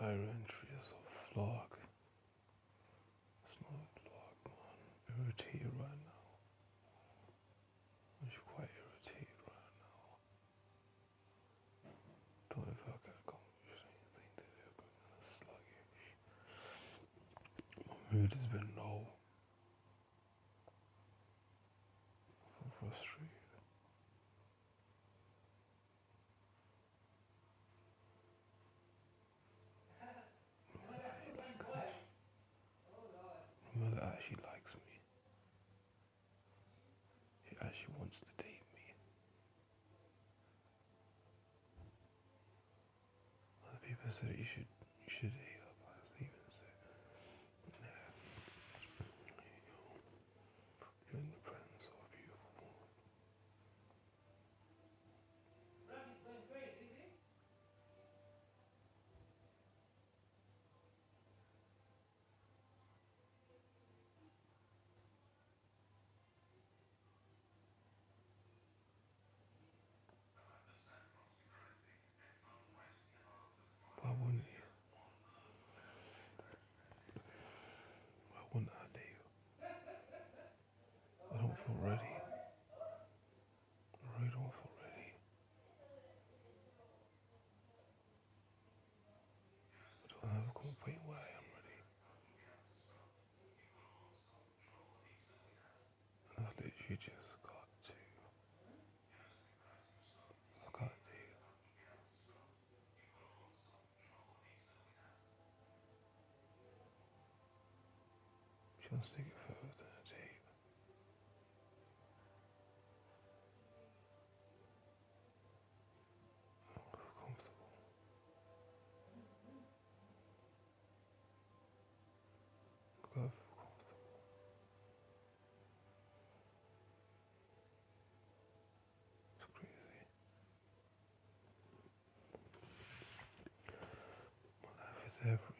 Tyrantries of Lark. It's not a Lark, man. Irritated right now. I'm quite irritated right now. Don't know if I can accomplish anything today. I'm sluggish. My mood has been low. she likes me. As she wants to date me. Other people said you should you should date Let's take a photo comfortable. Comfortable. It's crazy. My life is every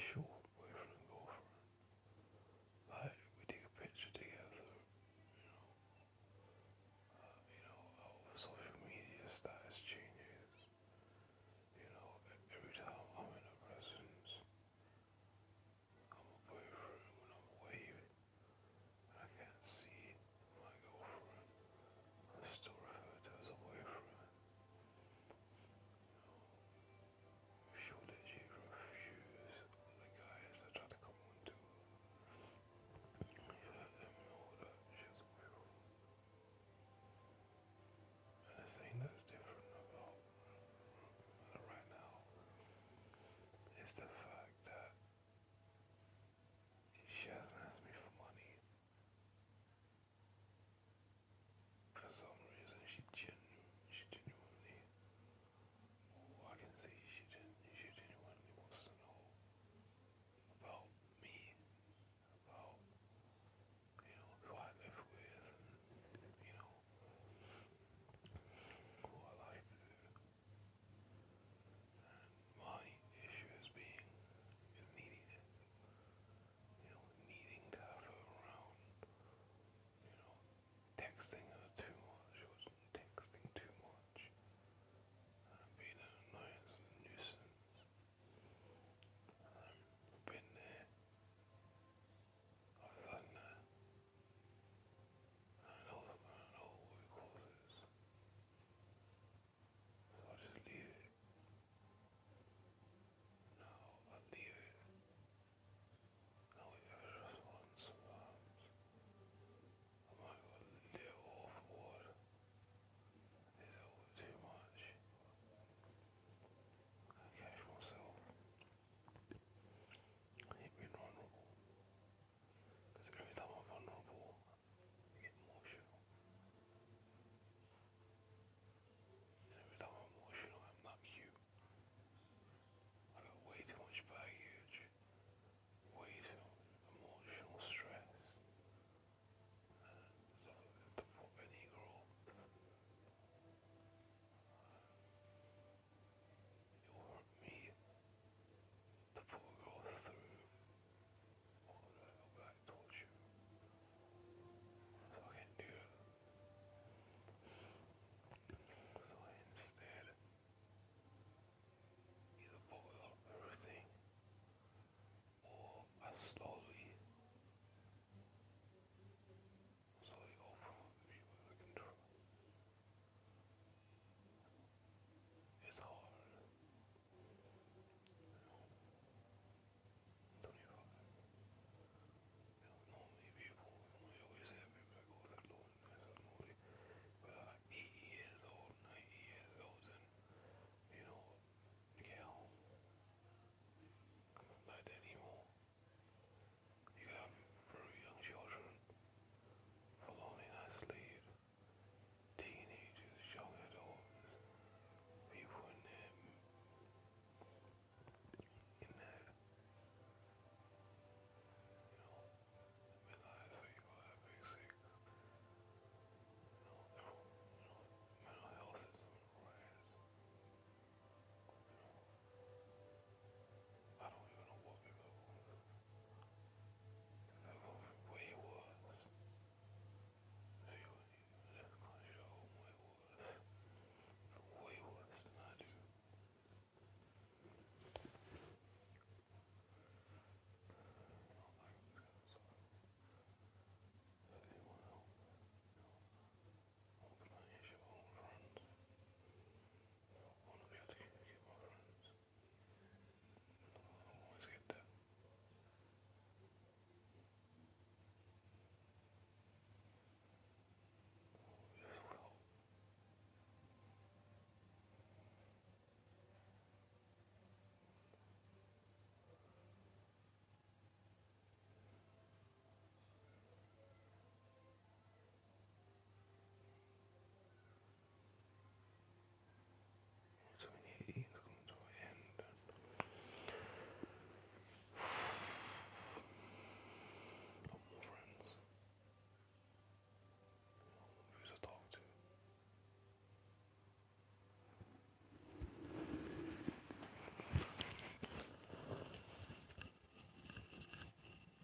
chaud.